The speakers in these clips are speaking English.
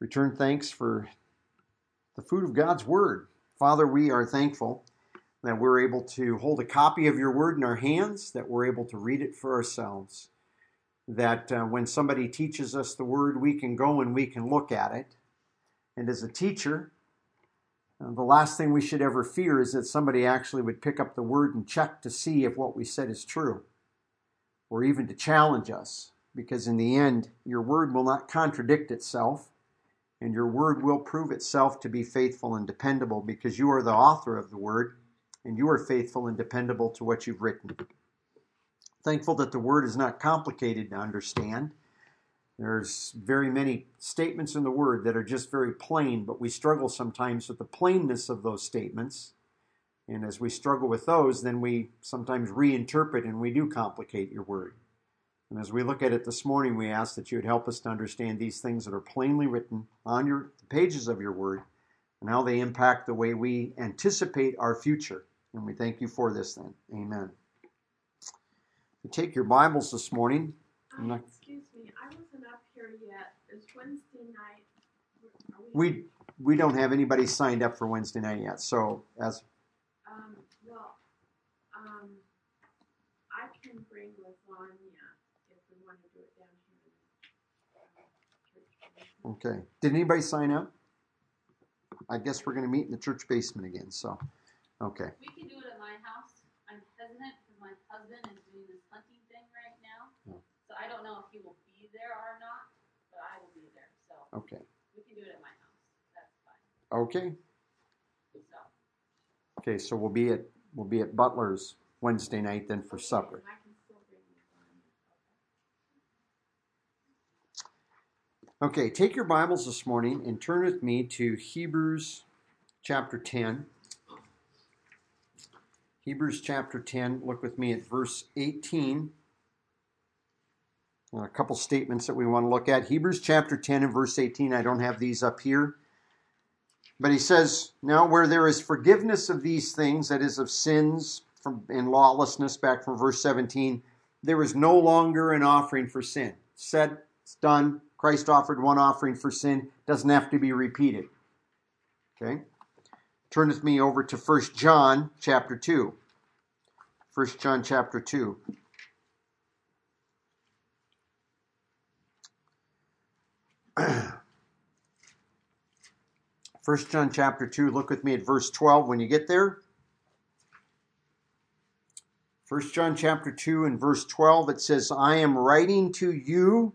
return thanks for the food of God's Word. Father, we are thankful that we're able to hold a copy of your Word in our hands, that we're able to read it for ourselves, that uh, when somebody teaches us the Word, we can go and we can look at it. And as a teacher, uh, the last thing we should ever fear is that somebody actually would pick up the Word and check to see if what we said is true, or even to challenge us, because in the end, your Word will not contradict itself and your word will prove itself to be faithful and dependable because you are the author of the word and you are faithful and dependable to what you've written. Thankful that the word is not complicated to understand. There's very many statements in the word that are just very plain, but we struggle sometimes with the plainness of those statements. And as we struggle with those, then we sometimes reinterpret and we do complicate your word. And as we look at it this morning, we ask that you would help us to understand these things that are plainly written on your pages of your word and how they impact the way we anticipate our future. And we thank you for this then. Amen. You take your Bibles this morning. Um, excuse me, I wasn't up here yet. It's Wednesday night. We we don't have anybody signed up for Wednesday night yet. So as um, well, um, I can bring Lasagna. Okay. Did anybody sign up? I guess we're going to meet in the church basement again. So, okay. We can do it at my house. I'm hesitant because my husband is doing this hunting thing right now. Oh. So I don't know if he will be there or not, but I will be there. So okay. We can do it at my house. That's fine. Okay. So. Okay, so we'll be at we'll be at Butler's Wednesday night then for supper. Okay, take your Bibles this morning and turn with me to Hebrews chapter 10. Hebrews chapter 10, look with me at verse 18. Uh, a couple statements that we want to look at. Hebrews chapter 10 and verse 18. I don't have these up here. But he says, Now where there is forgiveness of these things, that is, of sins from, and lawlessness, back from verse 17, there is no longer an offering for sin. Said, it's done, Christ offered one offering for sin, doesn't have to be repeated. Okay? Turn with me over to 1 John chapter 2. 1 John chapter 2. First John chapter 2, look with me at verse 12 when you get there. First John chapter 2 and verse 12 it says I am writing to you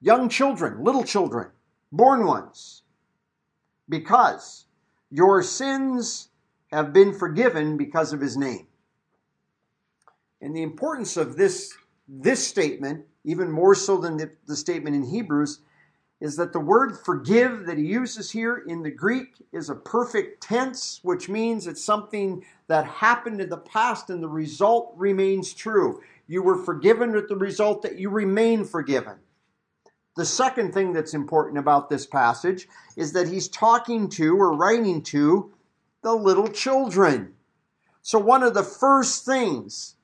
young children, little children, born ones, because your sins have been forgiven because of his name. And the importance of this, this statement, even more so than the, the statement in Hebrews, is that the word forgive that he uses here in the Greek is a perfect tense, which means it's something that happened in the past and the result remains true. You were forgiven with the result that you remain forgiven. The second thing that's important about this passage is that he's talking to or writing to the little children. So, one of the first things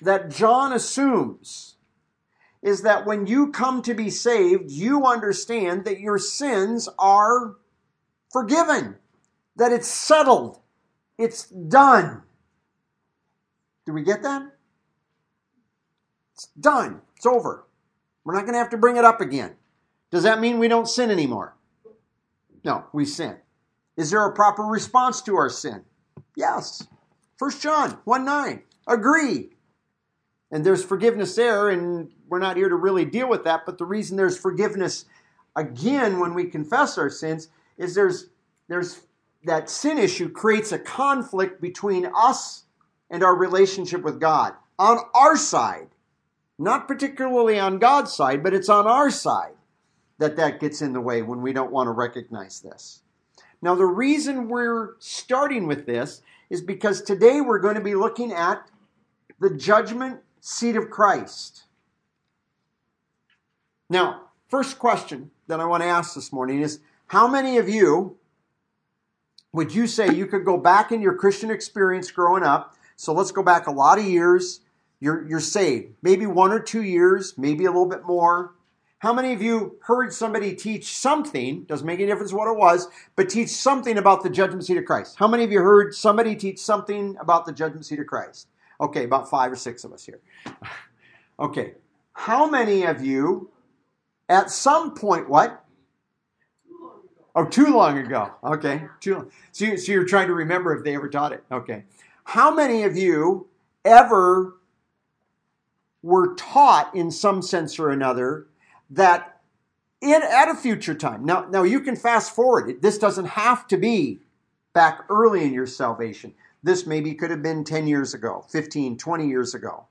that John assumes is that when you come to be saved, you understand that your sins are forgiven, that it's settled, it's done. Do we get that? It's done, it's over. We're not going to have to bring it up again. Does that mean we don't sin anymore? No, we sin. Is there a proper response to our sin? Yes. 1 John 1 9. Agree. And there's forgiveness there, and we're not here to really deal with that, but the reason there's forgiveness again when we confess our sins is there's there's that sin issue creates a conflict between us and our relationship with God on our side. Not particularly on God's side, but it's on our side that that gets in the way when we don't want to recognize this. Now, the reason we're starting with this is because today we're going to be looking at the judgment seat of Christ. Now, first question that I want to ask this morning is how many of you would you say you could go back in your Christian experience growing up? So let's go back a lot of years. You're, you're saved, maybe one or two years, maybe a little bit more. How many of you heard somebody teach something, doesn't make any difference what it was, but teach something about the judgment seat of Christ? How many of you heard somebody teach something about the judgment seat of Christ? Okay, about five or six of us here. Okay, how many of you at some point, what? Oh, too long ago. Okay, too long. So, you, so you're trying to remember if they ever taught it. Okay. How many of you ever were taught in some sense or another that in at a future time. Now, now you can fast forward. This doesn't have to be back early in your salvation. This maybe could have been 10 years ago, 15, 20 years ago,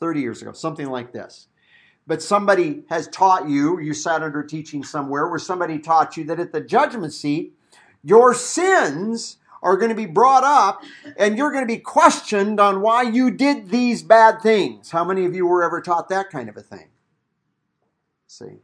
30 years ago, something like this. But somebody has taught you, you sat under teaching somewhere where somebody taught you that at the judgment seat, your sins are going to be brought up and you're going to be questioned on why you did these bad things. How many of you were ever taught that kind of a thing? See.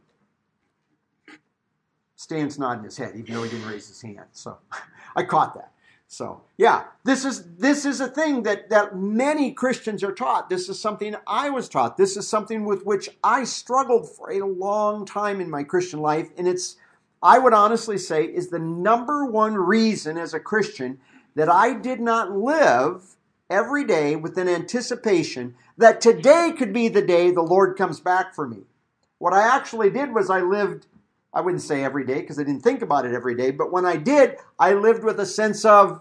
Stan's nodding his head, even though he didn't raise his hand. So I caught that. So yeah, this is this is a thing that that many Christians are taught. This is something I was taught. This is something with which I struggled for a long time in my Christian life, and it's I would honestly say is the number one reason as a Christian that I did not live every day with an anticipation that today could be the day the Lord comes back for me. What I actually did was I lived, I wouldn't say every day because I didn't think about it every day, but when I did, I lived with a sense of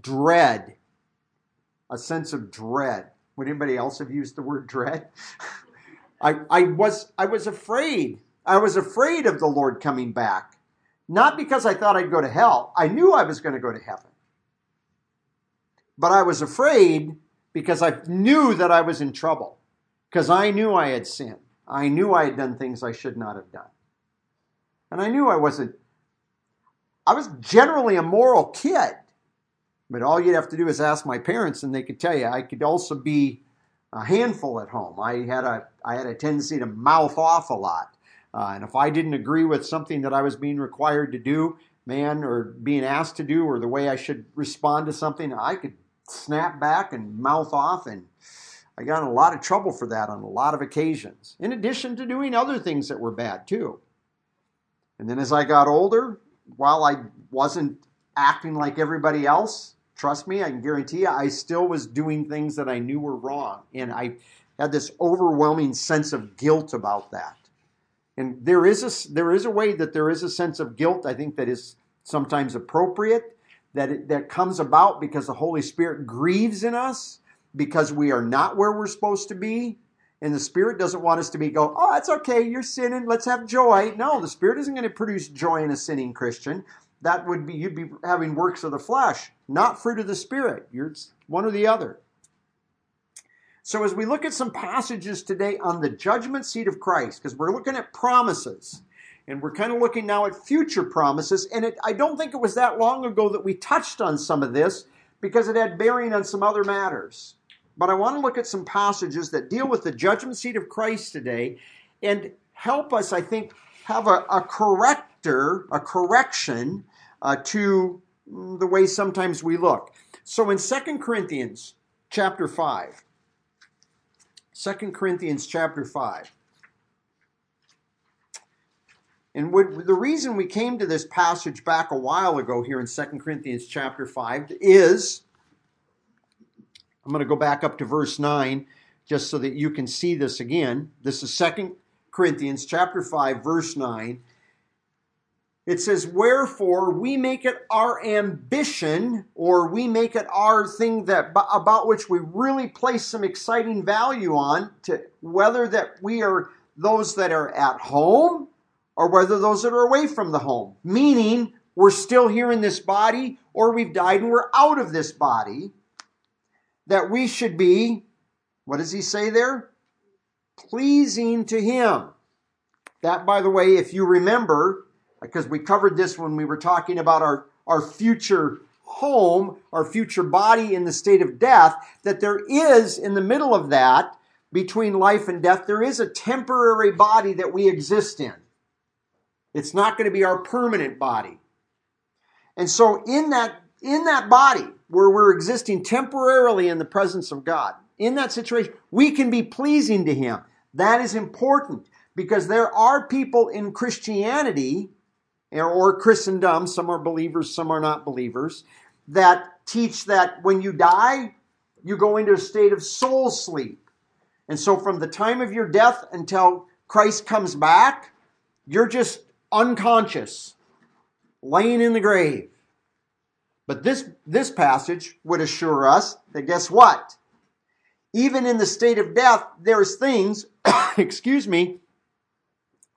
dread. A sense of dread. Would anybody else have used the word dread? I, I was I was afraid. I was afraid of the Lord coming back. Not because I thought I'd go to hell. I knew I was going to go to heaven. But I was afraid because I knew that I was in trouble. Because I knew I had sinned. I knew I had done things I should not have done. And I knew I wasn't, I was generally a moral kid. But all you'd have to do is ask my parents, and they could tell you I could also be a handful at home. I had a, I had a tendency to mouth off a lot. Uh, and if I didn't agree with something that I was being required to do, man, or being asked to do, or the way I should respond to something, I could snap back and mouth off and I got in a lot of trouble for that on a lot of occasions, in addition to doing other things that were bad too. And then as I got older, while I wasn't acting like everybody else, trust me, I can guarantee you, I still was doing things that I knew were wrong. And I had this overwhelming sense of guilt about that. And there is a, there is a way that there is a sense of guilt, I think, that is sometimes appropriate, that, it, that comes about because the Holy Spirit grieves in us because we are not where we're supposed to be. And the Spirit doesn't want us to be go, oh, it's okay, you're sinning, let's have joy. No, the Spirit isn't going to produce joy in a sinning Christian. That would be, you'd be having works of the flesh, not fruit of the Spirit. You're one or the other. So, as we look at some passages today on the judgment seat of Christ, because we're looking at promises, and we're kind of looking now at future promises, and it, I don't think it was that long ago that we touched on some of this because it had bearing on some other matters. But I want to look at some passages that deal with the judgment seat of Christ today and help us, I think, have a, a corrector, a correction uh, to the way sometimes we look. So in 2 Corinthians chapter 5, 2 Corinthians chapter 5, and what, the reason we came to this passage back a while ago here in 2 Corinthians chapter 5 is I'm going to go back up to verse 9 just so that you can see this again. This is 2 Corinthians chapter 5 verse 9. It says, Wherefore we make it our ambition, or we make it our thing that about which we really place some exciting value on, to whether that we are those that are at home or whether those that are away from the home. Meaning, we're still here in this body, or we've died and we're out of this body that we should be, what does he say there? Pleasing to him. That, by the way, if you remember, because we covered this when we were talking about our, our future home, our future body in the state of death, that there is in the middle of that, between life and death, there is a temporary body that we exist in. It's not going to be our permanent body. And so in that in that body where we're existing temporarily in the presence of God, in that situation, we can be pleasing to Him. That is important because there are people in Christianity or Christendom, some are believers, some are not believers, that teach that when you die, you go into a state of soul sleep. And so from the time of your death until Christ comes back, you're just unconscious, laying in the grave. But this, this passage would assure us that guess what? Even in the state of death, there's things, excuse me,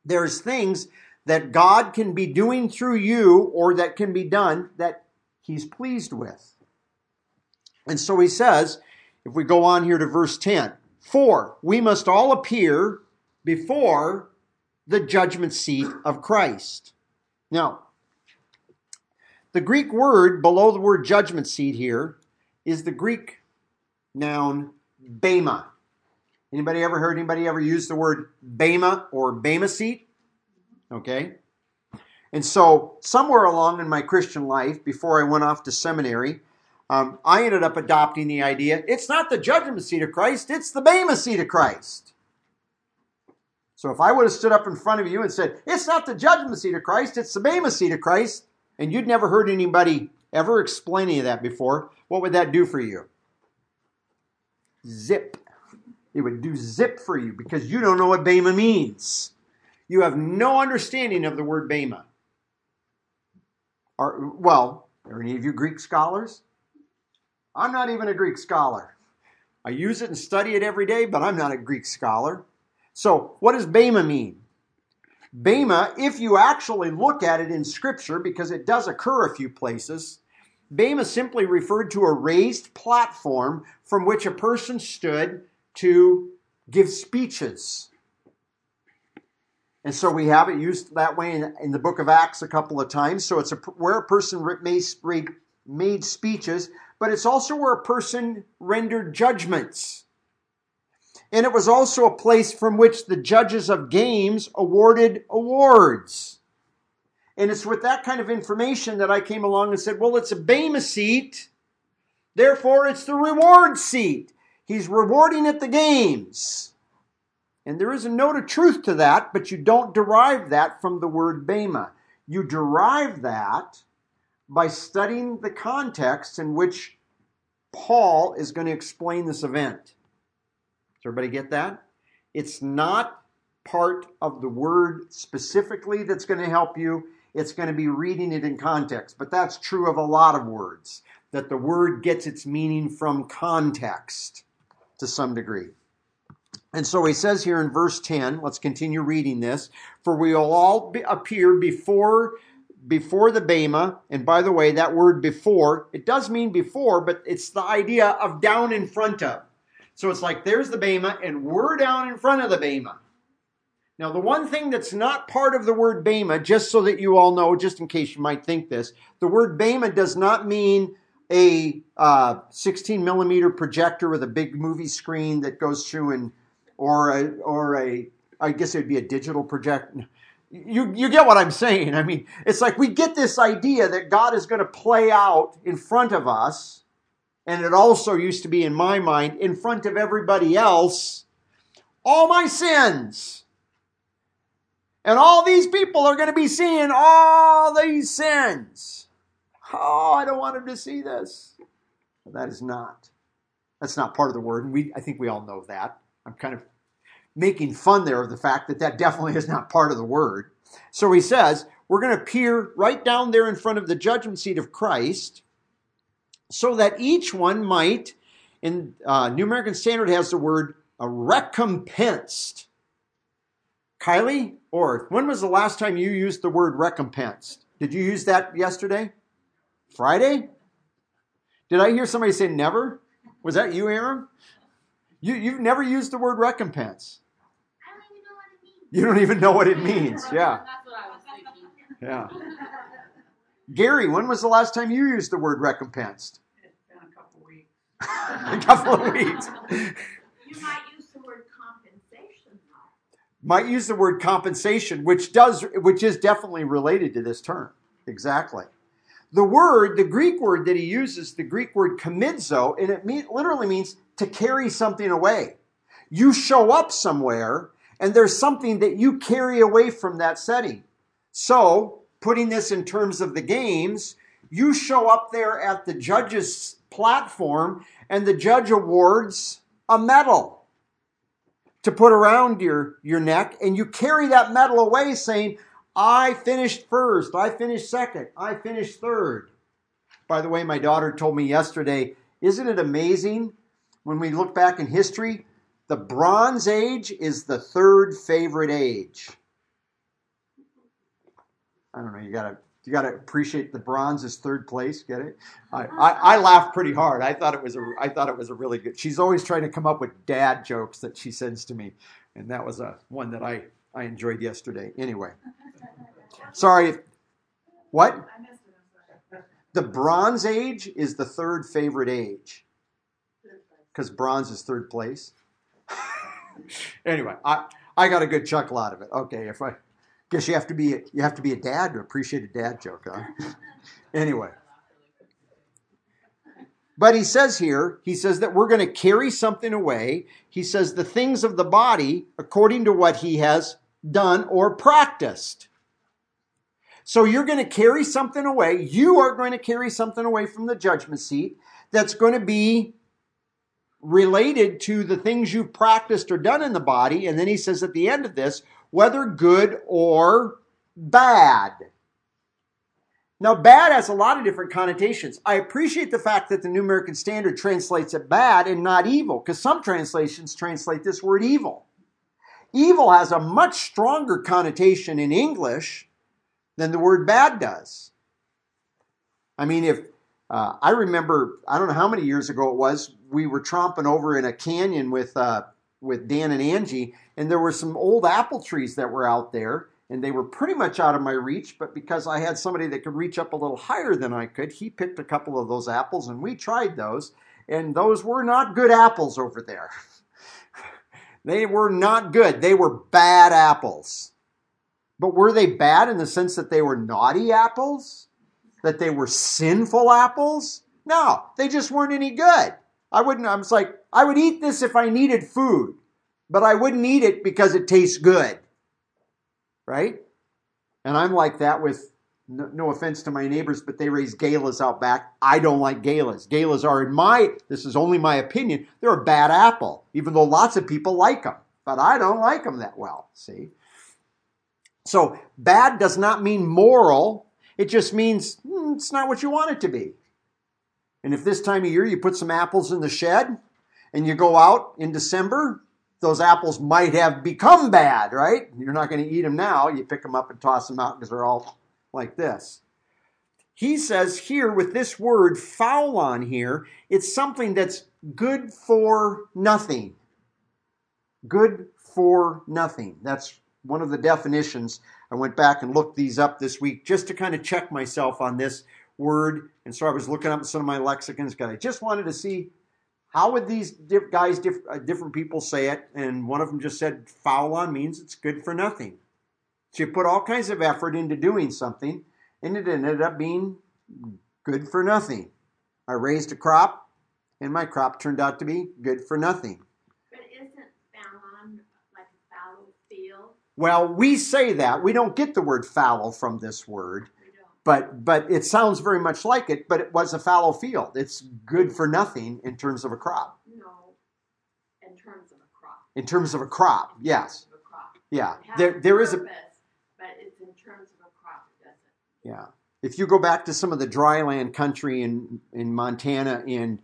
there's things that God can be doing through you or that can be done that He's pleased with. And so He says, if we go on here to verse 10, for we must all appear before the judgment seat of Christ. Now, the Greek word below the word judgment seat here is the Greek noun bema. Anybody ever heard anybody ever use the word bema or bema seat? Okay. And so, somewhere along in my Christian life, before I went off to seminary, um, I ended up adopting the idea it's not the judgment seat of Christ, it's the Bema seat of Christ. So if I would have stood up in front of you and said, it's not the judgment seat of Christ, it's the Bema seat of Christ, and you'd never heard anybody ever explain any of that before, what would that do for you? Zip. It would do zip for you because you don't know what Bema means. You have no understanding of the word Bema. Are, well, are any of you Greek scholars? I'm not even a Greek scholar. I use it and study it every day, but I'm not a Greek scholar. So, what does Bema mean? Bema, if you actually look at it in Scripture, because it does occur a few places, Bema simply referred to a raised platform from which a person stood to give speeches. And so we have it used that way in, in the book of Acts a couple of times. So it's a, where a person made, made speeches, but it's also where a person rendered judgments. And it was also a place from which the judges of games awarded awards. And it's with that kind of information that I came along and said, well, it's a Bema seat, therefore it's the reward seat. He's rewarding at the games. And there is a note of truth to that, but you don't derive that from the word Bema. You derive that by studying the context in which Paul is going to explain this event. Does everybody get that? It's not part of the word specifically that's going to help you. It's going to be reading it in context. But that's true of a lot of words, that the word gets its meaning from context to some degree. And so he says here in verse 10, let's continue reading this, for we will all be, appear before before the bema, and by the way, that word before, it does mean before, but it's the idea of down in front of. So it's like there's the bema, and we're down in front of the bema. Now, the one thing that's not part of the word bema, just so that you all know, just in case you might think this, the word bema does not mean a uh, 16 millimeter projector with a big movie screen that goes through and or a, or a I guess it would be a digital projector. You, you get what I'm saying. I mean, it's like we get this idea that God is going to play out in front of us, and it also used to be in my mind, in front of everybody else, all my sins. And all these people are going to be seeing all these sins. Oh, I don't want them to see this. that is not. That's not part of the word. And we, I think we all know that. I'm kind of making fun there of the fact that that definitely is not part of the word. So he says, we're going to appear right down there in front of the judgment seat of Christ so that each one might, in uh, New American Standard has the word recompensed. Kylie, or when was the last time you used the word recompensed? Did you use that yesterday? Friday? Did I hear somebody say never? Was that you, Aaron? You, you've never used the word recompense. You don't even know what it means. Yeah. Yeah. Gary, when was the last time you used the word recompensed? It's been a couple of weeks. a couple of weeks. You might use the word compensation though. Might use the word compensation, which does which is definitely related to this term. Exactly. The word, the Greek word that he uses, the Greek word komidzo, and it mean, literally means to carry something away. You show up somewhere and there's something that you carry away from that setting. So, putting this in terms of the games, you show up there at the judge's platform and the judge awards a medal to put around your, your neck, and you carry that medal away saying, I finished first, I finished second, I finished third. By the way, my daughter told me yesterday, isn't it amazing when we look back in history? The Bronze Age is the third favorite age. I don't know, you gotta you got to appreciate the bronze is third place. Get it? I, I, I laughed pretty hard. I thought it was a I thought it was a really good. She's always trying to come up with dad jokes that she sends to me, and that was a one that I I enjoyed yesterday. Anyway, sorry. What? The Bronze Age is the third favorite age because bronze is third place. anyway, I I got a good chuckle out of it. Okay, if I Guess you have to be you have to be a dad to appreciate a dad joke, huh? anyway. But he says here, he says that we're going to carry something away. He says the things of the body according to what he has done or practiced. So you're going to carry something away. You are going to carry something away from the judgment seat that's going to be related to the things you've practiced or done in the body. And then he says at the end of this, whether good or bad. Now, bad has a lot of different connotations. I appreciate the fact that the New American Standard translates it bad and not evil, because some translations translate this word evil. Evil has a much stronger connotation in English than the word bad does. I mean, if uh, I remember, I don't know how many years ago it was, we were tromping over in a canyon with uh, with Dan and Angie, and there were some old apple trees that were out there, and they were pretty much out of my reach. But because I had somebody that could reach up a little higher than I could, he picked a couple of those apples, and we tried those, and those were not good apples over there. they were not good. They were bad apples. But were they bad in the sense that they were naughty apples? That they were sinful apples? No, they just weren't any good. I wouldn't, I was like, I would eat this if I needed food, but I wouldn't eat it because it tastes good. Right? And I'm like that with no, no, offense to my neighbors, but they raise galas out back. I don't like galas. Galas are, in my, this is only my opinion, they're a bad apple, even though lots of people like them. But I don't like them that well, see? So bad does not mean moral. It just means hmm, it's not what you want it to be. And if this time of year you put some apples in the shed and you go out in December, those apples might have become bad, right? You're not going to eat them now. You pick them up and toss them out because they're all like this. He says here with this word phaulon here, it's something that's good for nothing. Good for nothing. That's one of the definitions. I went back and looked these up this week just to kind of check myself on this word. And so I was looking up some of my lexicons because I just wanted to see how would these guys, uh, different people say it. And one of them just said phaulon means it's good for nothing. You put all kinds of effort into doing something, and it ended up being good for nothing. I raised a crop, and my crop turned out to be good for nothing. But isn't fallow like a fallow field? Well, we say that. We don't get the word fallow from this word but but it sounds very much like it. But it was a fallow field. It's good for nothing in terms of a crop. No, in terms of a crop. In terms of a crop, yes. A crop. Yeah, there there is a. But it's in terms of a crop. It doesn't. Yeah, if you go back to some of the dryland country in in Montana in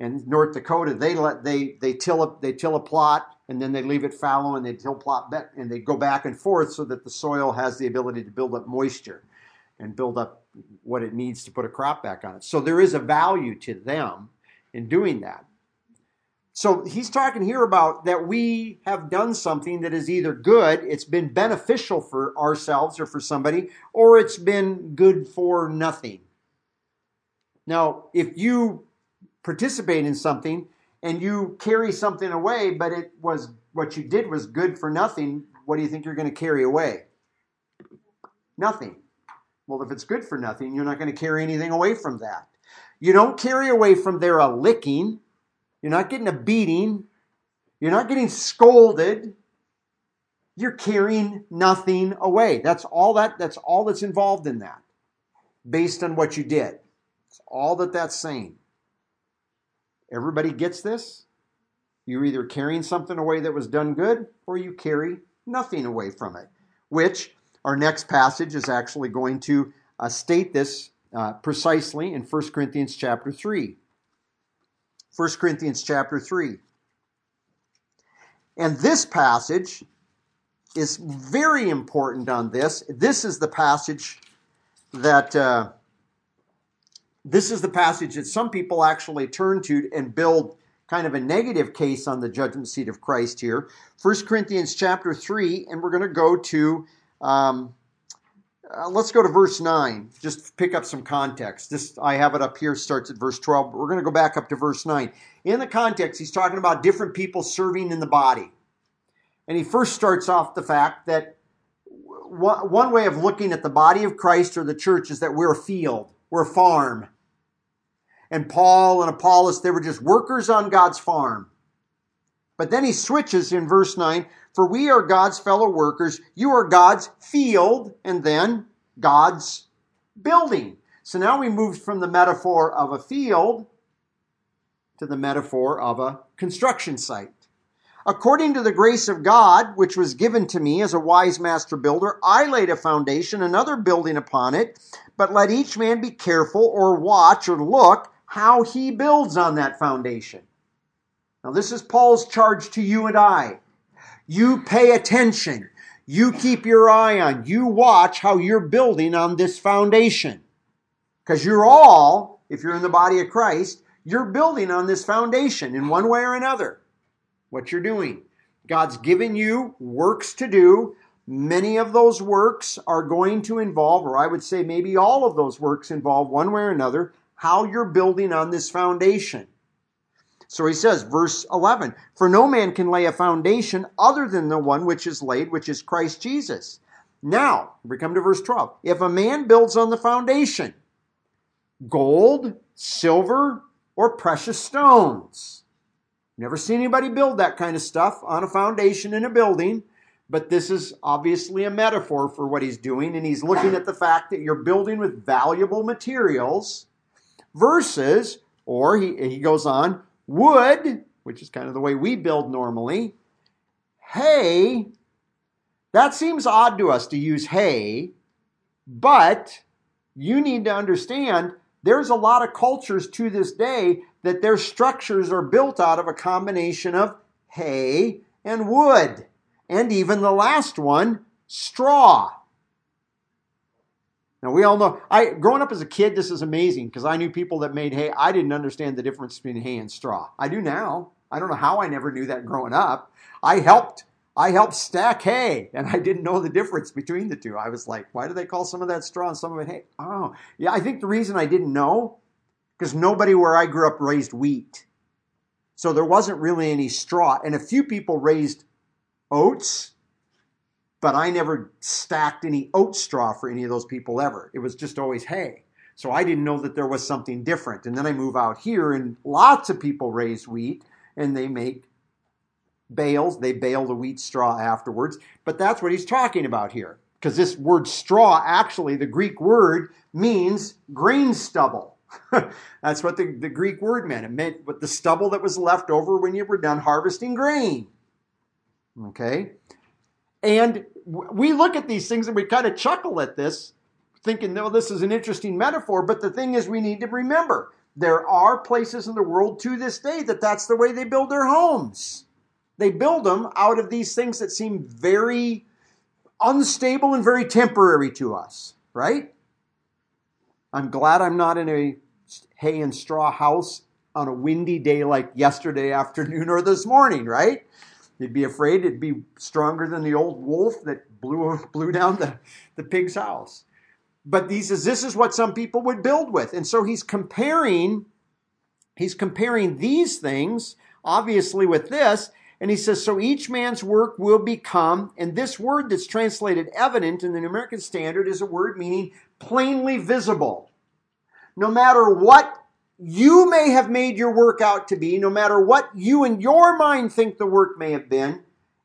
and North Dakota, they let they they till a they till a plot and then they leave it fallow and they till plot back and they go back and forth so that the soil has the ability to build up moisture and build up what it needs to put a crop back on it. So there is a value to them in doing that. So he's talking here about that we have done something that is either good, it's been beneficial for ourselves or for somebody, or it's been good for nothing. Now, if you participate in something and you carry something away, but it was what you did was good for nothing, what do you think you're going to carry away? Nothing. Well, if it's good for nothing, you're not going to carry anything away from that. You don't carry away from there a licking. You're not getting a beating. You're not getting scolded. you're carrying nothing away. That's all that that's all that's involved in that. Based on what you did. It's all that that's saying. Everybody gets this? You're either carrying something away that was done good or you carry nothing away from it, which our next passage is actually going to uh, state this uh, precisely in 1 Corinthians chapter 3. 1 Corinthians chapter 3. And this passage is very important on this. This is the passage that uh, this is the passage that some people actually turn to and build kind of a negative case on the judgment seat of Christ here. 1 Corinthians chapter 3, and we're going to go to, um, uh, let's go to verse 9, just pick up some context. This, I have it up here, starts at verse 12, but we're going to go back up to verse 9. In the context, he's talking about different people serving in the body. And he first starts off the fact that one way of looking at the body of Christ or the church is that we're a field, we're a farm. And Paul and Apollos, they were just workers on God's farm. But then he switches in verse 9 For we are God's fellow workers, you are God's field, and then God's building. So now we moved from the metaphor of a field to the metaphor of a construction site. According to the grace of God, which was given to me as a wise master builder, I laid a foundation, another building upon it. But let each man be careful or watch or look how he builds on that foundation. Now, this is Paul's charge to you and I. You pay attention. You keep your eye on. You watch how you're building on this foundation. Because you're all, if you're in the body of Christ, you're building on this foundation in one way or another what you're doing. God's given you works to do. Many of those works are going to involve, or I would say maybe all of those works involve one way or another, how you're building on this foundation. So he says, verse 11, For no man can lay a foundation other than the one which is laid, which is Christ Jesus. Now, we come to verse 12. If a man builds on the foundation, gold, silver, or precious stones, Never seen anybody build that kind of stuff on a foundation in a building, but this is obviously a metaphor for what he's doing, and he's looking at the fact that you're building with valuable materials versus, or he, he goes on, wood, which is kind of the way we build normally, hay. That seems odd to us to use hay, but you need to understand there's a lot of cultures to this day that their structures are built out of a combination of hay and wood. And even the last one, straw. Now we all know I growing up as a kid this is amazing because I knew people that made hay. I didn't understand the difference between hay and straw. I do now. I don't know how I never knew that growing up. I helped I helped stack hay and I didn't know the difference between the two. I was like, why do they call some of that straw and some of it hay? Oh, yeah, I think the reason I didn't know because nobody where I grew up raised wheat. So there wasn't really any straw. And a few people raised oats, but I never stacked any oat straw for any of those people ever. It was just always hay. So I didn't know that there was something different. And then I move out here, and lots of people raise wheat and they make bales. They bale the wheat straw afterwards. But that's what he's talking about here. Because this word straw, actually, the Greek word means grain stubble. That's what the, the Greek word meant. It meant what the stubble that was left over when you were done harvesting grain. Okay? And we look at these things and we kind of chuckle at this, thinking, no, this is an interesting metaphor. But the thing is, we need to remember there are places in the world to this day that that's the way they build their homes. They build them out of these things that seem very unstable and very temporary to us, right? I'm glad I'm not in a hay and straw house on a windy day like yesterday afternoon or this morning, right? You'd be afraid it'd be stronger than the old wolf that blew, blew down the, the pig's house. But he says this is what some people would build with. And so he's comparing, he's comparing these things, obviously, with this. And he says, so each man's work will become, and this word that's translated evident in the New American Standard is a word meaning plainly visible no matter what you may have made your work out to be, no matter what you in your mind think the work may have been,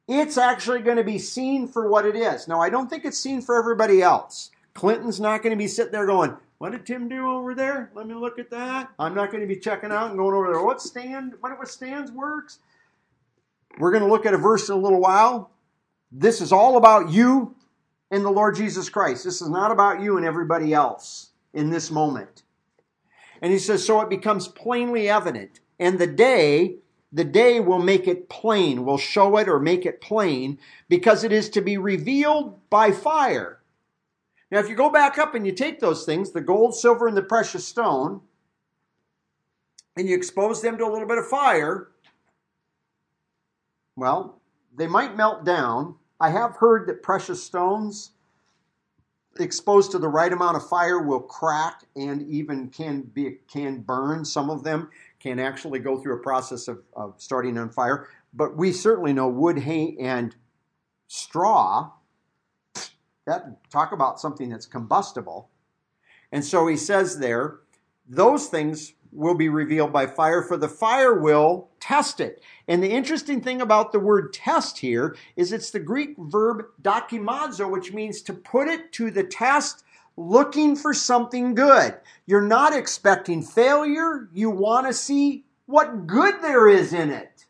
it's actually going to be seen for what it is. Now, I don't think it's seen for everybody else. Clinton's not going to be sitting there going, What did Tim do over there? Let me look at that. I'm not going to be checking out and going over there. What Stan? What, what Stan's works? We're going to look at a verse in a little while. This is all about you and the Lord Jesus Christ. This is not about you and everybody else in this moment. And he says, So it becomes plainly evident. And the day the day will make it plain, will show it or make it plain, because it is to be revealed by fire. Now, if you go back up and you take those things, the gold, silver, and the precious stone, and you expose them to a little bit of fire, well, they might melt down. I have heard that precious stones exposed to the right amount of fire will crack and even can be can burn some of them can actually go through a process of, of starting on fire. But we certainly know wood, hay, and straw. That talk about something that's combustible. And so he says there, those things will be revealed by fire, for the fire will test it. And the interesting thing about the word test here is it's the Greek verb dokimazo, which means to put it to the test looking for something good. You're not expecting failure. You want to see what good there is in it.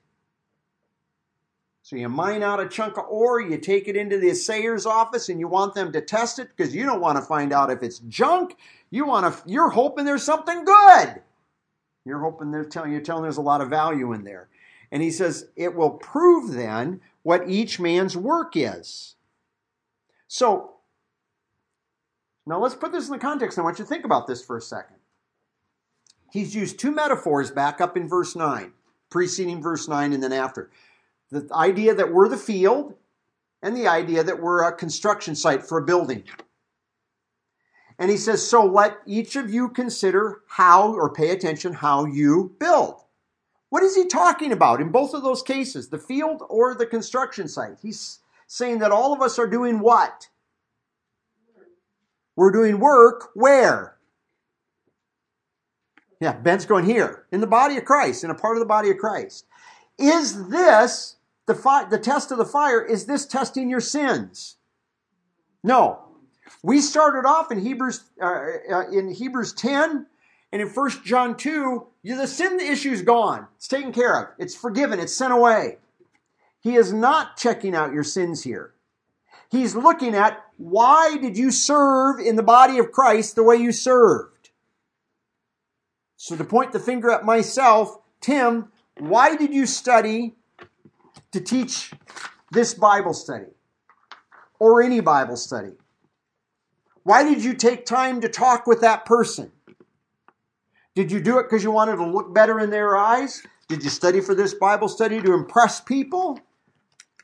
So you mine out a chunk of ore, you take it into the assayer's office, and you want them to test it because you don't want to find out if it's junk. You want to. You're hoping there's something good. You're hoping they're telling you're telling there's a lot of value in there. And he says it will prove then what each man's work is. So now let's put this in the context. I want you to think about this for a second. He's used two metaphors back up in verse 9, preceding verse 9 and then after. The idea that we're the field and the idea that we're a construction site for a building. And he says, So let each of you consider how or pay attention how you build. What is he talking about in both of those cases, the field or the construction site? He's saying that all of us are doing what? We're doing work where? Yeah, Ben's going here, in the body of Christ, in a part of the body of Christ. Is this, the, fi- the test of the fire, is this testing your sins? No. We started off in Hebrews, uh, uh, in Hebrews 10 and in 1 John 2, the sin issue is gone. It's taken care of. It's forgiven. It's sent away. He is not checking out your sins here. He's looking at why did you serve in the body of Christ the way you served? So to point the finger at myself, Tim, why did you study to teach this Bible study or any Bible study? Why did you take time to talk with that person? Did you do it because you wanted to look better in their eyes? Did you study for this Bible study to impress people?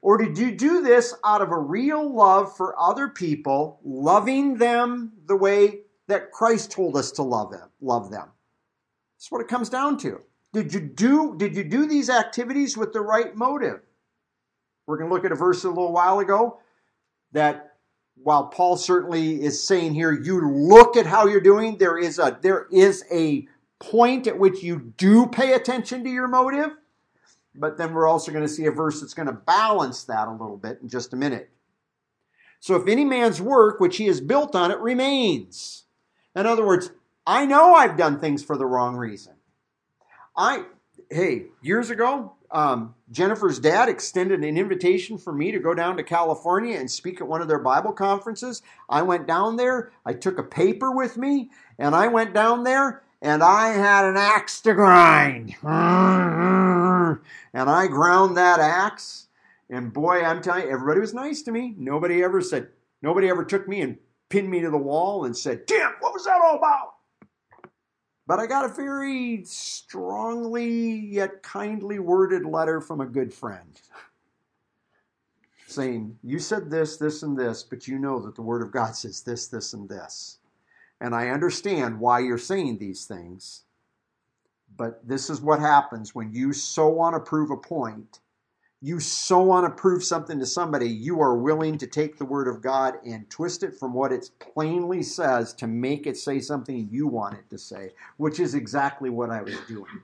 Or did you do this out of a real love for other people, loving them the way that Christ told us to love them? Love them. That's what it comes down to. Did you do did you do these activities with the right motive? We're going to look at a verse a little while ago that while Paul certainly is saying here you look at how you're doing, there is a there is a point at which you do pay attention to your motive but then we're also going to see a verse that's going to balance that a little bit in just a minute. So if any man's work which he has built on it remains. In other words, I know I've done things for the wrong reason. I, hey, years ago, um, Jennifer's dad extended an invitation for me to go down to California and speak at one of their Bible conferences. I went down there, I took a paper with me, and I went down there and I had an axe to grind. And I ground that axe. And boy, I'm telling you, everybody was nice to me. Nobody ever said, nobody ever took me and pinned me to the wall and said, Tim, what was that all about? But I got a very strongly yet kindly worded letter from a good friend saying, You said this, this, and this, but you know that the Word of God says this, this, and this. And I understand why you're saying these things. But this is what happens when you so want to prove a point, you so want to prove something to somebody, you are willing to take the Word of God and twist it from what it plainly says to make it say something you want it to say, which is exactly what I was doing.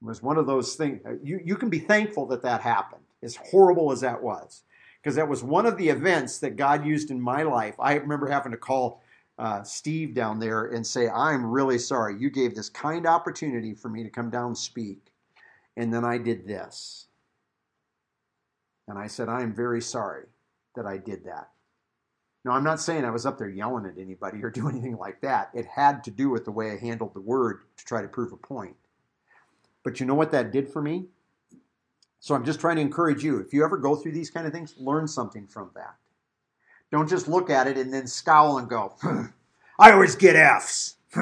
It was one of those things. You, you can be thankful that that happened. as horrible as that was. Because that was one of the events that God used in my life. I remember having to call uh, Steve down there and say, I'm really sorry. You gave this kind opportunity for me to come down and speak. And then I did this. And I said, I am very sorry that I did that. Now, I'm not saying I was up there yelling at anybody or doing anything like that. It had to do with the way I handled the word to try to prove a point. But you know what that did for me? So I'm just trying to encourage you. If you ever go through these kind of things, learn something from that. Don't just look at it and then scowl and go, I always get F's.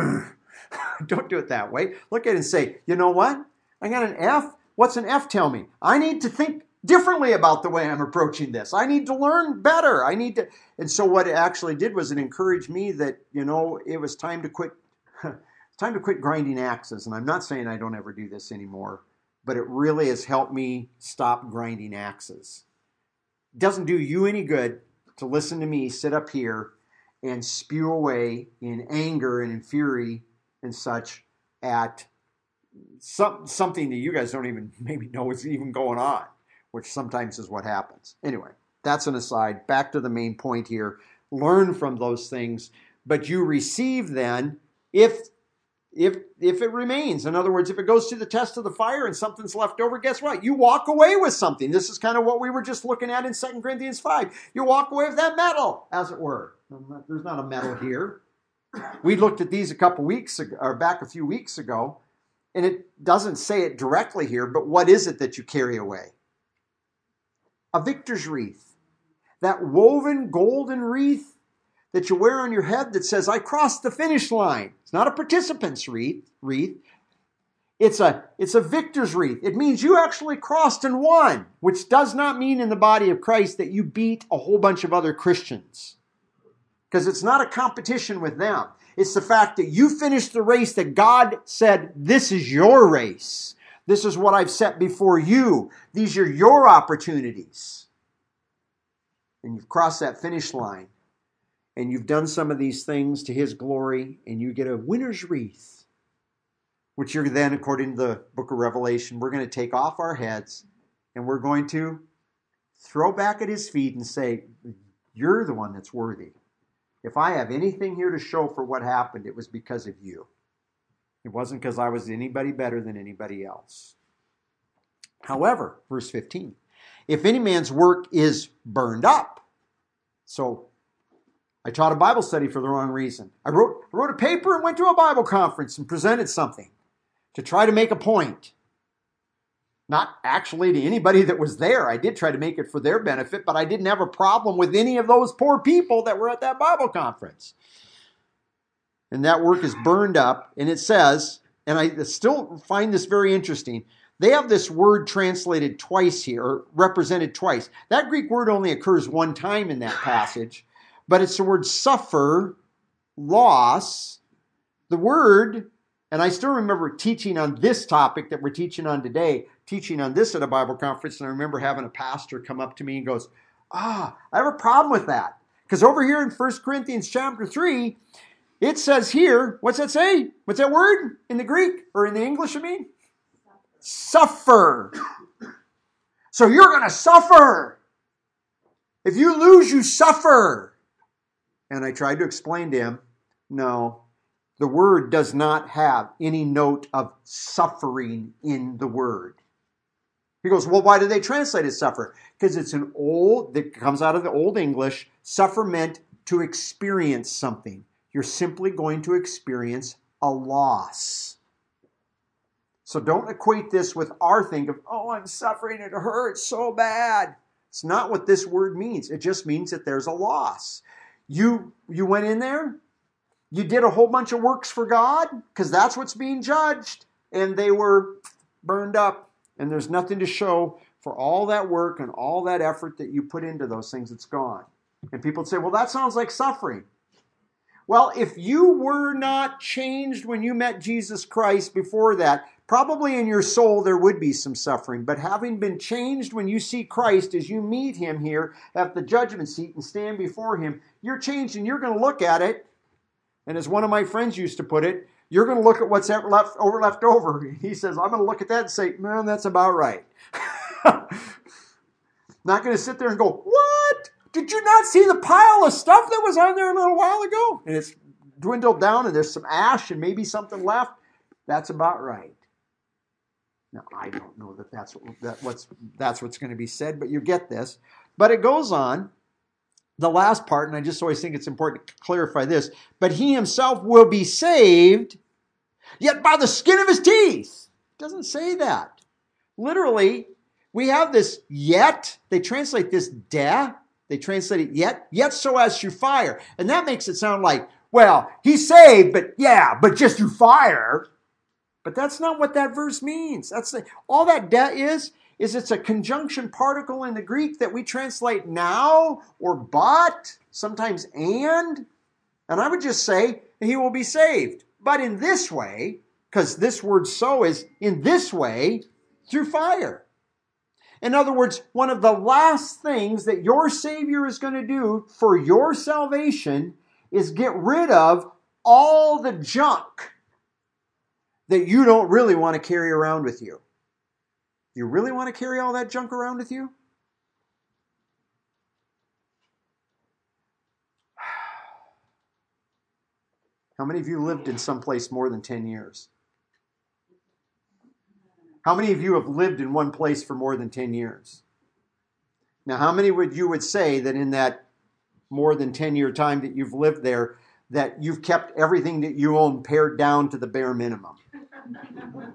Don't do it that way. Look at it and say, you know what? I got an F. What's an F tell me? I need to think differently about the way I'm approaching this. I need to learn better. I need to. And so what it actually did was it encouraged me that, you know, it was time to quit. time to quit grinding axes. And I'm not saying I don't ever do this anymore, but it really has helped me stop grinding axes. It doesn't do you any good to listen to me sit up here and spew away in anger and in fury and such at some, something that you guys don't even maybe know is even going on which sometimes is what happens. Anyway, that's an aside. Back to the main point here. Learn from those things, but you receive then if if if it remains. In other words, if it goes to the test of the fire and something's left over, guess what? You walk away with something. This is kind of what we were just looking at in 2 Corinthians 5. You walk away with that metal, as it were. There's not a metal here. We looked at these a couple weeks ago, or back a few weeks ago, and it doesn't say it directly here, but what is it that you carry away? A victor's wreath, that woven golden wreath that you wear on your head that says, I crossed the finish line. It's not a participant's wreath. wreath. It's a, it's a victor's wreath. It means you actually crossed and won, which does not mean in the body of Christ that you beat a whole bunch of other Christians. Because it's not a competition with them. It's the fact that you finished the race that God said, this is your race. This is what I've set before you. These are your opportunities. And you've crossed that finish line. And you've done some of these things to His glory, and you get a winner's wreath, which you're then, according to the book of Revelation, we're going to take off our heads and we're going to throw back at His feet and say, You're the one that's worthy. If I have anything here to show for what happened, it was because of you. It wasn't because I was anybody better than anybody else. However, verse 15, if any man's work is burned up, so I taught a Bible study for the wrong reason. I wrote, I wrote a paper and went to a Bible conference and presented something to try to make a point. Not actually to anybody that was there. I did try to make it for their benefit, but I didn't have a problem with any of those poor people that were at that Bible conference and that work is burned up. And it says, and I still find this very interesting. They have this word translated twice here, or represented twice. That Greek word only occurs one time in that passage, but it's the word suffer, loss. The word, and I still remember teaching on this topic that we're teaching on today, teaching on this at a Bible conference, and I remember having a pastor come up to me and goes, Ah, I have a problem with that. Because over here in 1 Corinthians chapter 3, it says here, what's that say? What's that word in the Greek or in the English, I mean? Suffer. So you're going to suffer. If you lose, you suffer. And I tried to explain to him no, the word does not have any note of suffering in the word. He goes, Well, why do they translate it suffer? Because it's an old, that comes out of the Old English. Suffer meant to experience something you're simply going to experience a loss. So don't equate this with our thing of, oh, I'm suffering, it hurts so bad. It's not what this word means. It just means that there's a loss. You you went in there, you did a whole bunch of works for God, because that's what's being judged, and they were burned up. And there's nothing to show for all that work and all that effort that you put into those things, it's gone. And people say, well, that sounds like suffering. Well, if you were not changed when you met Jesus Christ before that, probably in your soul there would be some suffering. But having been changed when you see Christ as you meet him here at the judgment seat and stand before him, you're changed and you're going to look at it. And as one of my friends used to put it, you're going to look at what's left over left over. He says, I'm going to look at that and say, man, that's about right. Not going to sit there and go, What? Did you not see the pile of stuff that was on there a little while ago? And it's dwindled down and there's some ash and maybe something left. That's about right. Now, I don't know that that's, what, that what's, that's what's going to be said, but you get this. But it goes on. The last part, and I just always think it's important to clarify this, but he himself will be saved, yet by the skin of his teeth. Doesn't say that. Literally, we have this yet. They translate this de. They translate it yet, yet so as through fire. And that makes it sound like, well, he's saved, but yeah, but just through fire. But that's not what that verse means. That's the, all that de is is it's a conjunction particle in the Greek that we translate now or but, sometimes and. And I would just say he will be saved. But in this way, because this word so is in this way through fire. In other words, one of the last things that your Savior is going to do for your salvation is get rid of all the junk that you don't really want to carry around with you. You really want to carry all that junk around with you? How many of you lived in some place more than 10 years? How many of you have lived in one place for more than 10 years? Now, how many would you would say that in that more than 10 year time that you've lived there, that you've kept everything that you own pared down to the bare minimum?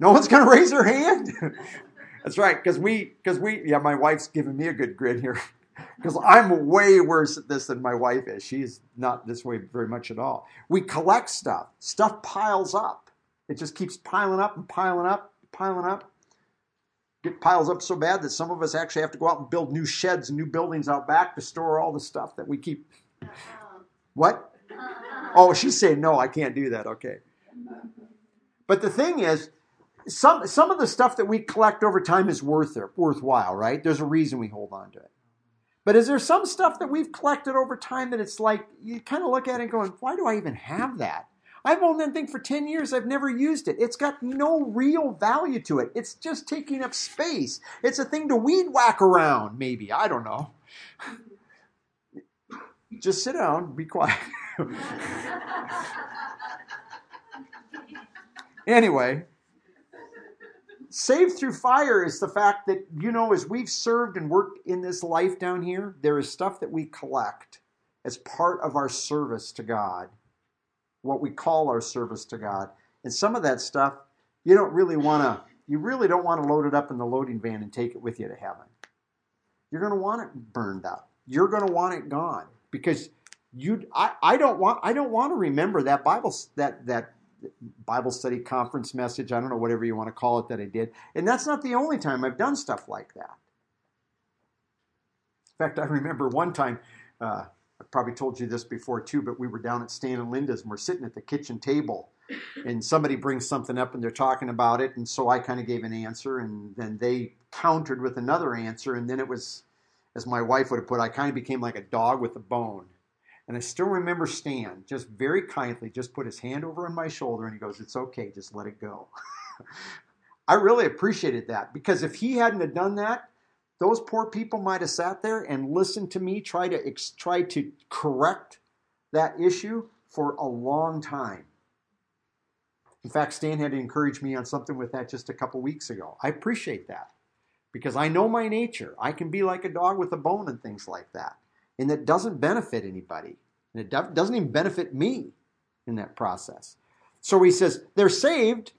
No one's going to raise their hand. That's right, because we, because we, yeah, my wife's giving me a good grin here, because I'm way worse at this than my wife is. She's not this way very much at all. We collect stuff. Stuff piles up. It just keeps piling up and piling up, piling up. It piles up so bad that some of us actually have to go out and build new sheds and new buildings out back to store all the stuff that we keep. What? Oh, she's saying no. I can't do that. Okay. But the thing is, some some of the stuff that we collect over time is worth it, worthwhile, right? There's a reason we hold on to it. But is there some stuff that we've collected over time that it's like you kind of look at it and going, why do I even have that? I've owned that thing for 10 years. I've never used it. It's got no real value to it. It's just taking up space. It's a thing to weed whack around, maybe. I don't know. Just sit down, be quiet. anyway, saved through fire is the fact that, you know, as we've served and worked in this life down here, there is stuff that we collect as part of our service to God, what we call our service to God. And some of that stuff, you don't really want to, you really don't want to load it up in the loading van and take it with you to heaven. You're going to want it burned up. You're going to want it gone because you, I, I don't want, I don't want to remember that Bible, that, that Bible study conference message, I don't know, whatever you want to call it, that I did. And that's not the only time I've done stuff like that. In fact, I remember one time, uh, I probably told you this before too, but we were down at Stan and Linda's and we're sitting at the kitchen table and somebody brings something up and they're talking about it. And so I kind of gave an answer and then they countered with another answer. And then it was, as my wife would have put, I kind of became like a dog with a bone. And I still remember Stan just very kindly just put his hand over on my shoulder and he goes, It's okay, just let it go. I really appreciated that because if he hadn't have done that, those poor people might have sat there and listened to me try to ex- try to correct that issue for a long time. In fact, Stan had to encourage me on something with that just a couple weeks ago. I appreciate that because I know my nature. I can be like a dog with a bone and things like that and that doesn't benefit anybody. And it doesn't even benefit me in that process. So he says, they're saved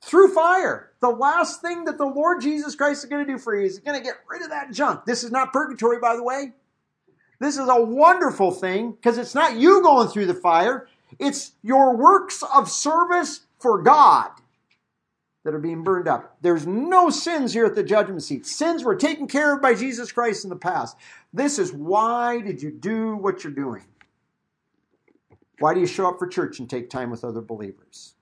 through fire. The last thing that the Lord Jesus Christ is going to do for you is going to get rid of that junk. This is not purgatory, by the way. This is a wonderful thing because it's not you going through the fire, it's your works of service for God that are being burned up. There's no sins here at the judgment seat. Sins were taken care of by Jesus Christ in the past. This is why did you do what you're doing? Why do you show up for church and take time with other believers?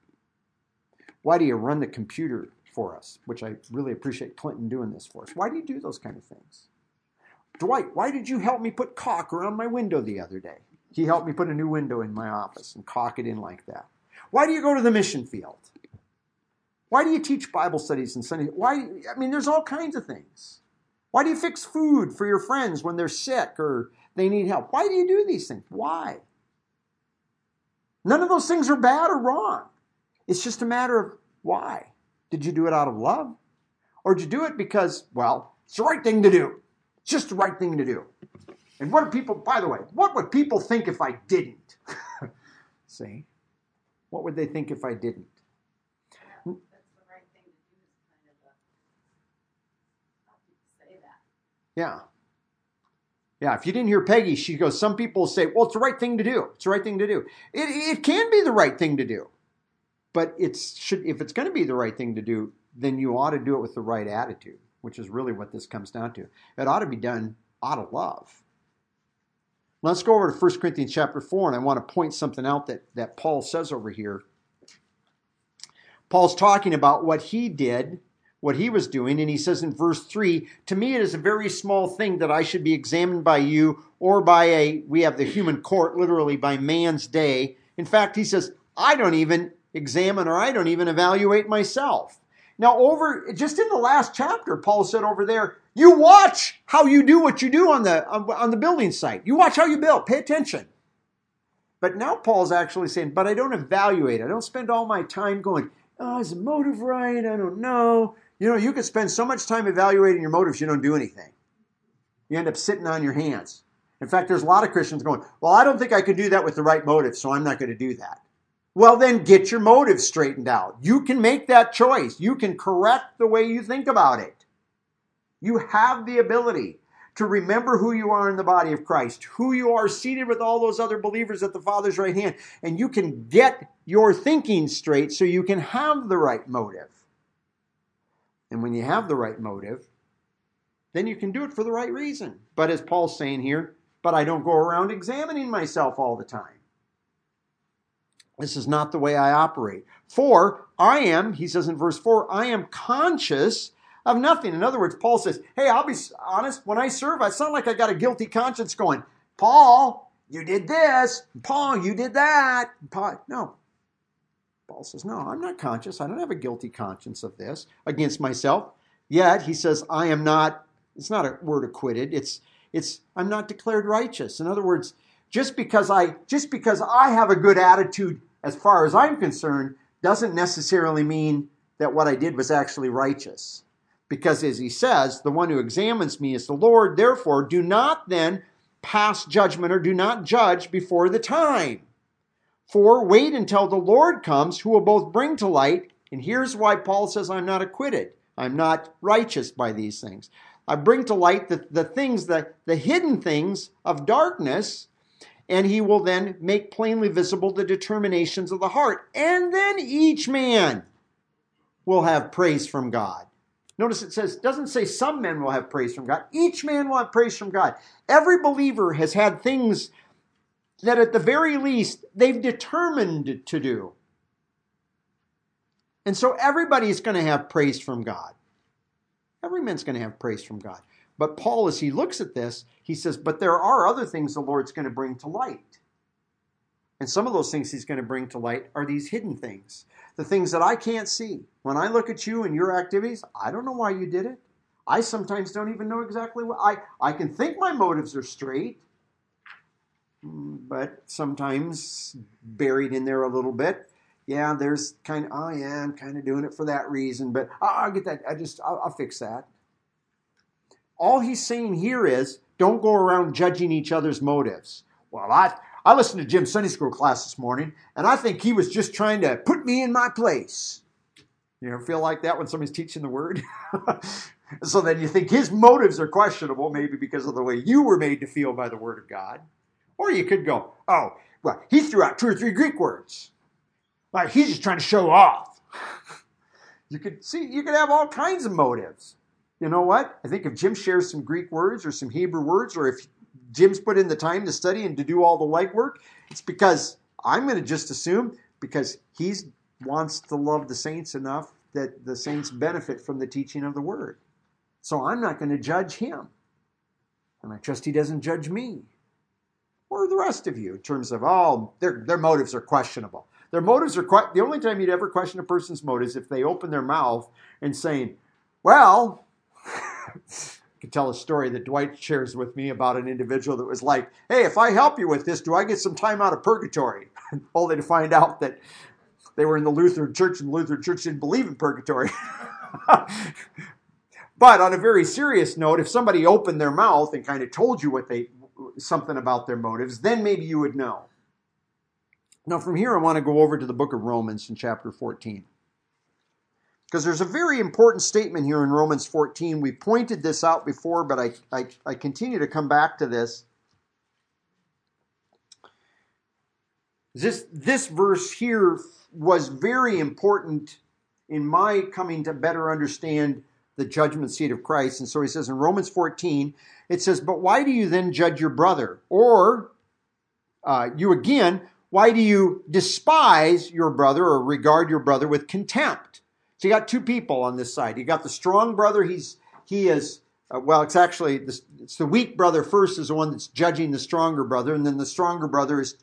Why do you run the computer for us? Which I really appreciate Clinton doing this for us. Why do you do those kind of things? Dwight, why did you help me put caulk around my window the other day? He helped me put a new window in my office and caulk it in like that. Why do you go to the mission field? Why do you teach Bible studies and Sunday? Why? I mean, there's all kinds of things. Why do you fix food for your friends when they're sick or they need help? Why do you do these things? Why? None of those things are bad or wrong. It's just a matter of why. Did you do it out of love? Or did you do it because, well, it's the right thing to do? It's just the right thing to do. And what do people, by the way, what would people think if I didn't? See? What would they think if I didn't? Yeah. Yeah, if you didn't hear Peggy, she goes, some people say, well, it's the right thing to do. It's the right thing to do. It, it can be the right thing to do. But it's should if it's going to be the right thing to do, then you ought to do it with the right attitude, which is really what this comes down to. It ought to be done out of love. Let's go over to 1 Corinthians chapter 4, and I want to point something out that, that Paul says over here. Paul's talking about what he did, what he was doing, and he says in verse 3 To me, it is a very small thing that I should be examined by you or by a, we have the human court, literally by man's day. In fact, he says, I don't even examine or I don't even evaluate myself. Now, over just in the last chapter, Paul said over there, you watch how you do what you do on the on the building site. You watch how you build. Pay attention. But now Paul's actually saying, but I don't evaluate. I don't spend all my time going, oh, is the motive right? I don't know. You know, you could spend so much time evaluating your motives, you don't do anything. You end up sitting on your hands. In fact, there's a lot of Christians going, well, I don't think I could do that with the right motive, so I'm not going to do that. Well, then get your motives straightened out. You can make that choice. You can correct the way you think about it. You have the ability to remember who you are in the body of Christ, who you are seated with all those other believers at the Father's right hand, and you can get your thinking straight so you can have the right motive. And when you have the right motive, then you can do it for the right reason. But as Paul's saying here, but I don't go around examining myself all the time. This is not the way I operate. For I am, he says in verse 4, I am conscious of nothing. In other words, Paul says, Hey, I'll be honest, when I serve, I sound like I got a guilty conscience going, Paul, you did this. Paul, you did that. Paul, no. Paul says, No, I'm not conscious. I don't have a guilty conscience of this against myself. Yet, he says, I am not, it's not a word acquitted. It's, it's, I'm not declared righteous. In other words, just because I, just because I have a good attitude as far as I'm concerned, doesn't necessarily mean that what I did was actually righteous. Because as he says, the one who examines me is the Lord. Therefore, do not then pass judgment or do not judge before the time. For wait until the Lord comes, who will both bring to light. And here's why Paul says, I'm not acquitted. I'm not righteous by these things. I bring to light the, the things, the, the hidden things of darkness and he will then make plainly visible the determinations of the heart. And then each man will have praise from God. Notice it says, doesn't say some men will have praise from God. Each man will have praise from God. Every believer has had things that at the very least they've determined to do. And so everybody's going to have praise from God. Every man's going to have praise from God. But Paul, as he looks at this, he says, But there are other things the Lord's going to bring to light. And some of those things he's going to bring to light are these hidden things, the things that I can't see. When I look at you and your activities, I don't know why you did it. I sometimes don't even know exactly what I, I can think my motives are straight, but sometimes buried in there a little bit. Yeah, there's kind of, oh yeah, I'm kind of doing it for that reason, but ah, I'll get that. I just, I'll, I'll fix that. All he's saying here is don't go around judging each other's motives. Well, I, I listened to Jim's Sunday school class this morning, and I think he was just trying to put me in my place. You ever feel like that when somebody's teaching the word? so then you think his motives are questionable, maybe because of the way you were made to feel by the word of God. Or you could go, oh, well, he threw out two or three Greek words. Like he's just trying to show off. you could see, you could have all kinds of motives you know what? I think if Jim shares some Greek words or some Hebrew words, or if Jim's put in the time to study and to do all the legwork, it's because I'm going to just assume because he wants to love the saints enough that the saints benefit from the teaching of the word. So I'm not going to judge him. And I trust he doesn't judge me or the rest of you in terms of, oh, their, their motives are questionable. Their motives are quite, the only time you'd ever question a person's motives if they open their mouth and saying, well, could tell a story that Dwight shares with me about an individual that was like, "Hey, if I help you with this, do I get some time out of purgatory?" Only to find out that they were in the Lutheran church and the Lutheran church didn't believe in purgatory. but on a very serious note, if somebody opened their mouth and kind of told you what they something about their motives, then maybe you would know. Now, from here, I want to go over to the book of Romans in chapter 14. Because there's a very important statement here in Romans 14. We pointed this out before, but I, I, I continue to come back to this. This, this verse here was very important in my coming to better understand the judgment seat of Christ. And so he says in Romans 14, it says, But why do you then judge your brother? Or uh, you again, why do you despise your brother or regard your brother with contempt? So you got two people on this side. You got the strong brother. He's he is uh, well. It's actually the, it's the weak brother first is the one that's judging the stronger brother, and then the stronger brother is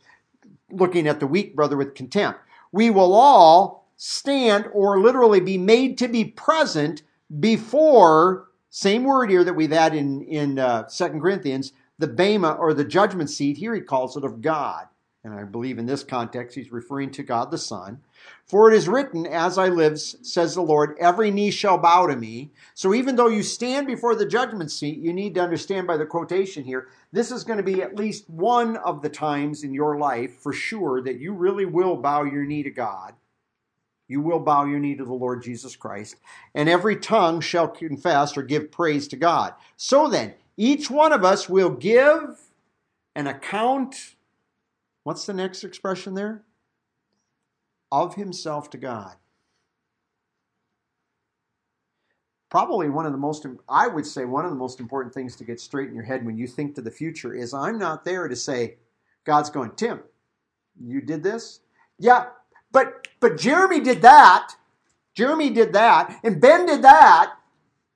looking at the weak brother with contempt. We will all stand or literally be made to be present before same word here that we've had in in uh, Second Corinthians, the bema or the judgment seat. Here he calls it of God, and I believe in this context he's referring to God the Son. For it is written, As I live, says the Lord, every knee shall bow to me. So even though you stand before the judgment seat, you need to understand by the quotation here, this is going to be at least one of the times in your life for sure that you really will bow your knee to God. You will bow your knee to the Lord Jesus Christ, and every tongue shall confess or give praise to God. So then, each one of us will give an account. What's the next expression there? Of himself to God. Probably one of the most, I would say, one of the most important things to get straight in your head when you think to the future is I'm not there to say, God's going, Tim, you did this? Yeah, but but Jeremy did that. Jeremy did that, and Ben did that.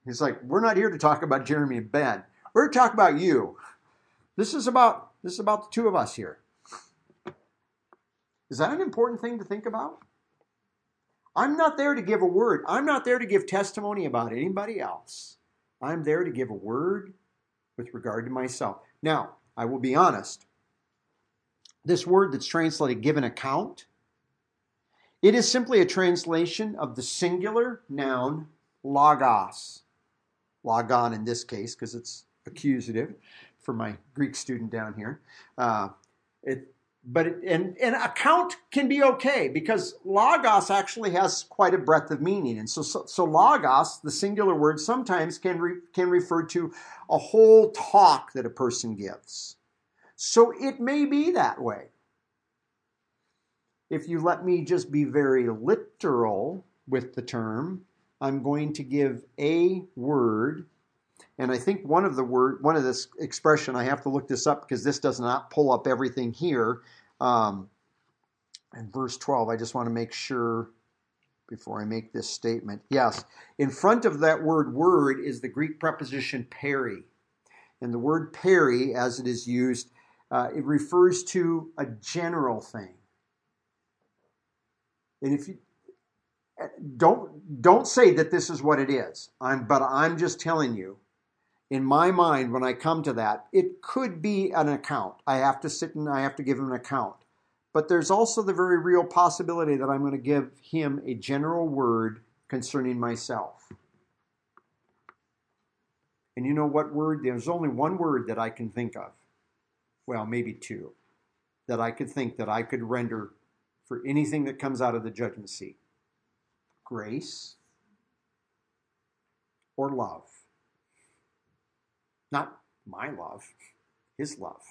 He's like, we're not here to talk about Jeremy and Ben. We're to talk about you. This is about this is about the two of us here. Is that an important thing to think about? I'm not there to give a word. I'm not there to give testimony about anybody else. I'm there to give a word with regard to myself. Now, I will be honest. This word that's translated give an account, it is simply a translation of the singular noun logos. Logon in this case, because it's accusative for my Greek student down here. Uh, it, but it, and and account can be okay because logos actually has quite a breadth of meaning. And so so, so logos the singular word sometimes can re, can refer to a whole talk that a person gives. So it may be that way. If you let me just be very literal with the term i'm going to give a word. And I think one of the word, one of this expression, I have to look this up because this does not pull up everything here. Um, in verse 12, I just want to make sure before I make this statement. Yes, in front of that word word is the Greek preposition peri. And the word peri, as it is used, uh, it refers to a general thing. And if you don't don't say that this is what it is, I'm, but I'm just telling you in my mind, when I come to that, it could be an account. I have to sit and I have to give him an account. But there's also the very real possibility that I'm going to give him a general word concerning myself. And you know what word? There's only one word that I can think of. Well, maybe two. That I could think that I could render for anything that comes out of the judgment seat grace or love. Not my love, his love.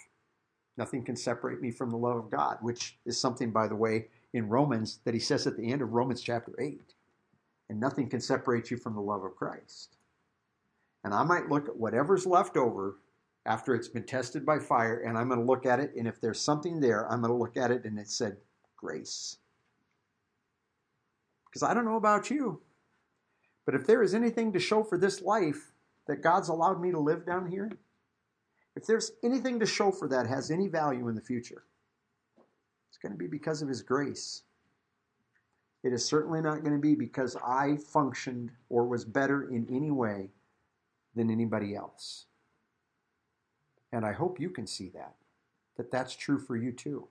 Nothing can separate me from the love of God, which is something, by the way, in Romans that he says at the end of Romans chapter 8. And nothing can separate you from the love of Christ. And I might look at whatever's left over after it's been tested by fire, and I'm going to look at it, and if there's something there, I'm going to look at it, and it said grace. Because I don't know about you, but if there is anything to show for this life, that God's allowed me to live down here, if there's anything to show for that has any value in the future, it's going to be because of His grace. It is certainly not going to be because I functioned or was better in any way than anybody else. And I hope you can see that, that that's true for you too.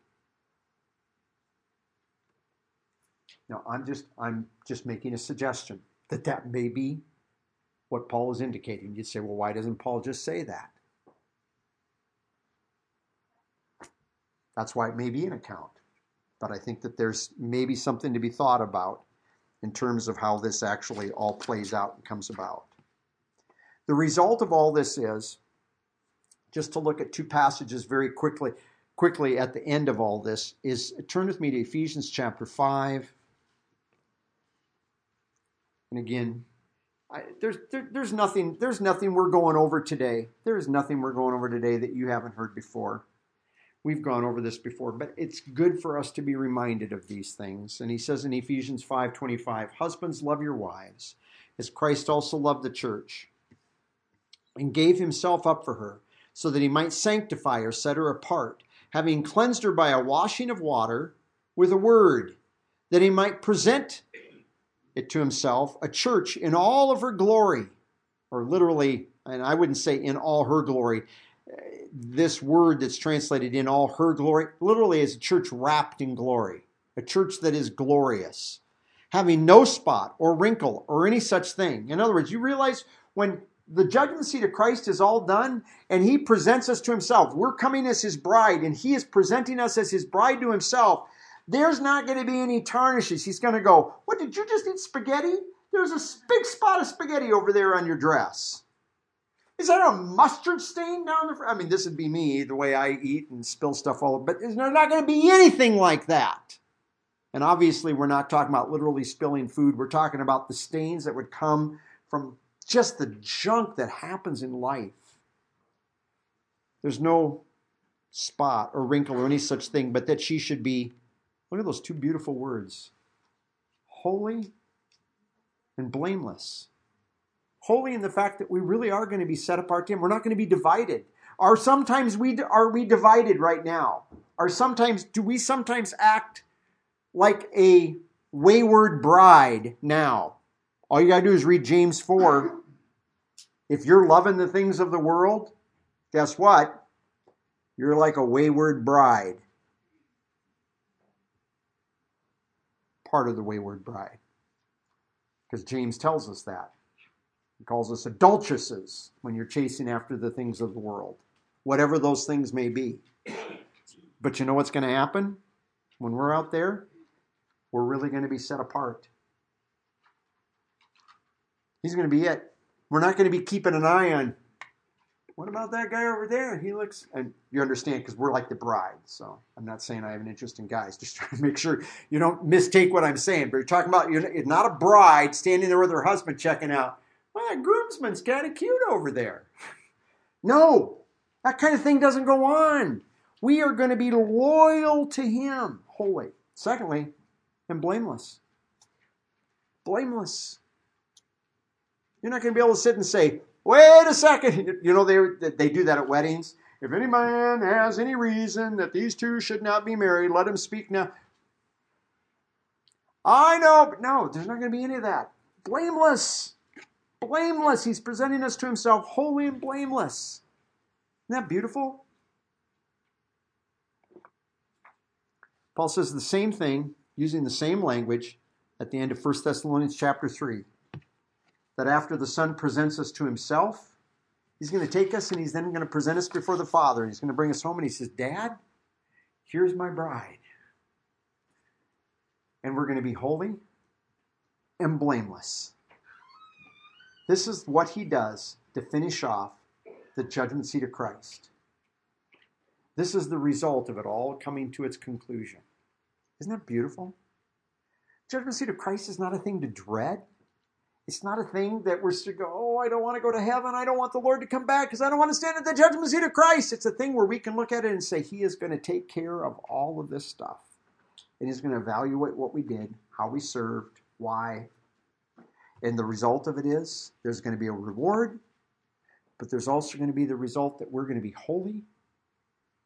Now, I'm just I'm just making a suggestion that that may be what Paul is indicating. You'd say, well, why doesn't Paul just say that? That's why it may be an account. But I think that there's maybe something to be thought about in terms of how this actually all plays out and comes about. The result of all this is just to look at two passages very quickly quickly at the end of all this is turn with me to Ephesians chapter 5 and again I, there's there, there's nothing there's nothing we're going over today. There's nothing we're going over today that you haven't heard before. We've gone over this before but it's good for us to be reminded of these things. And he says in Ephesians 5:25 husbands love your wives as Christ also loved the church and gave himself up for her, so that he might sanctify her, set her apart, having cleansed her by a washing of water with a word, that he might present it to himself, a church in all of her glory, or literally, and I wouldn't say in all her glory. This word that's translated in all her glory literally is a church wrapped in glory, a church that is glorious, having no spot or wrinkle or any such thing. In other words, you realize when the judgment seat of Christ is all done, and he presents us to himself. We're coming as his bride, and he is presenting us as his bride to himself. There's not going to be any tarnishes. He's going to go, What, did you just eat spaghetti? There's a big spot of spaghetti over there on your dress. Is that a mustard stain down the front? I mean, this would be me, the way I eat and spill stuff all over, but there's not going to be anything like that. And obviously, we're not talking about literally spilling food. We're talking about the stains that would come from just the junk that happens in life. There's no spot or wrinkle or any such thing, but that she should be, look at those two beautiful words holy and blameless. Holy in the fact that we really are going to be set apart to Him. We're not going to be divided. Are sometimes we are we divided right now? Are sometimes do we sometimes act like a wayward bride now? All you got to do is read James 4. If you're loving the things of the world, guess what? You're like a wayward bride. Part of the wayward bride. Because James tells us that. He calls us adulteresses when you're chasing after the things of the world, whatever those things may be. But you know what's going to happen when we're out there? We're really going to be set apart. He's going to be it. We're not going to be keeping an eye on what about that guy over there? He looks, and you understand because we're like the bride. So I'm not saying I have an interest in guys. Just trying to make sure you don't mistake what I'm saying. But you're talking about you're not a bride standing there with her husband checking out. Well, that groomsman's kind of cute over there. No, that kind of thing doesn't go on. We are going to be loyal to Him, holy. Secondly, and blameless. Blameless. You're not going to be able to sit and say, wait a second. You know, they, they do that at weddings. If any man has any reason that these two should not be married, let him speak now. I know, but no, there's not going to be any of that. Blameless. Blameless. He's presenting us to himself holy and blameless. Isn't that beautiful? Paul says the same thing using the same language at the end of 1 Thessalonians chapter 3 that after the Son presents us to himself, he's going to take us and he's then going to present us before the Father. And he's going to bring us home and he says, Dad, here's my bride. And we're going to be holy and blameless. This is what he does to finish off the judgment seat of Christ. This is the result of it all coming to its conclusion. Isn't that beautiful? Judgment seat of Christ is not a thing to dread. It's not a thing that we're to go, oh, I don't want to go to heaven. I don't want the Lord to come back because I don't want to stand at the judgment seat of Christ. It's a thing where we can look at it and say, He is going to take care of all of this stuff. And He's going to evaluate what we did, how we served, why. And the result of it is there's going to be a reward, but there's also going to be the result that we're going to be holy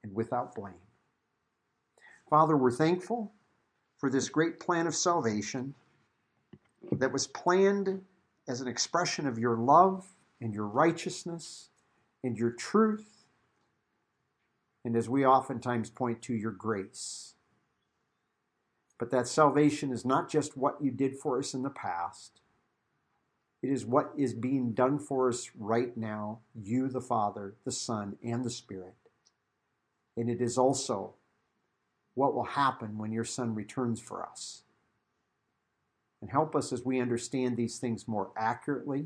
and without blame. Father, we're thankful for this great plan of salvation that was planned as an expression of your love and your righteousness and your truth, and as we oftentimes point to, your grace. But that salvation is not just what you did for us in the past. It is what is being done for us right now, you, the Father, the Son, and the Spirit. And it is also what will happen when your Son returns for us. And help us as we understand these things more accurately,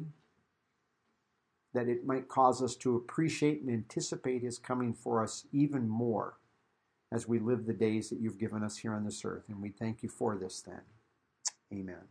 that it might cause us to appreciate and anticipate His coming for us even more as we live the days that you've given us here on this earth. And we thank you for this then. Amen.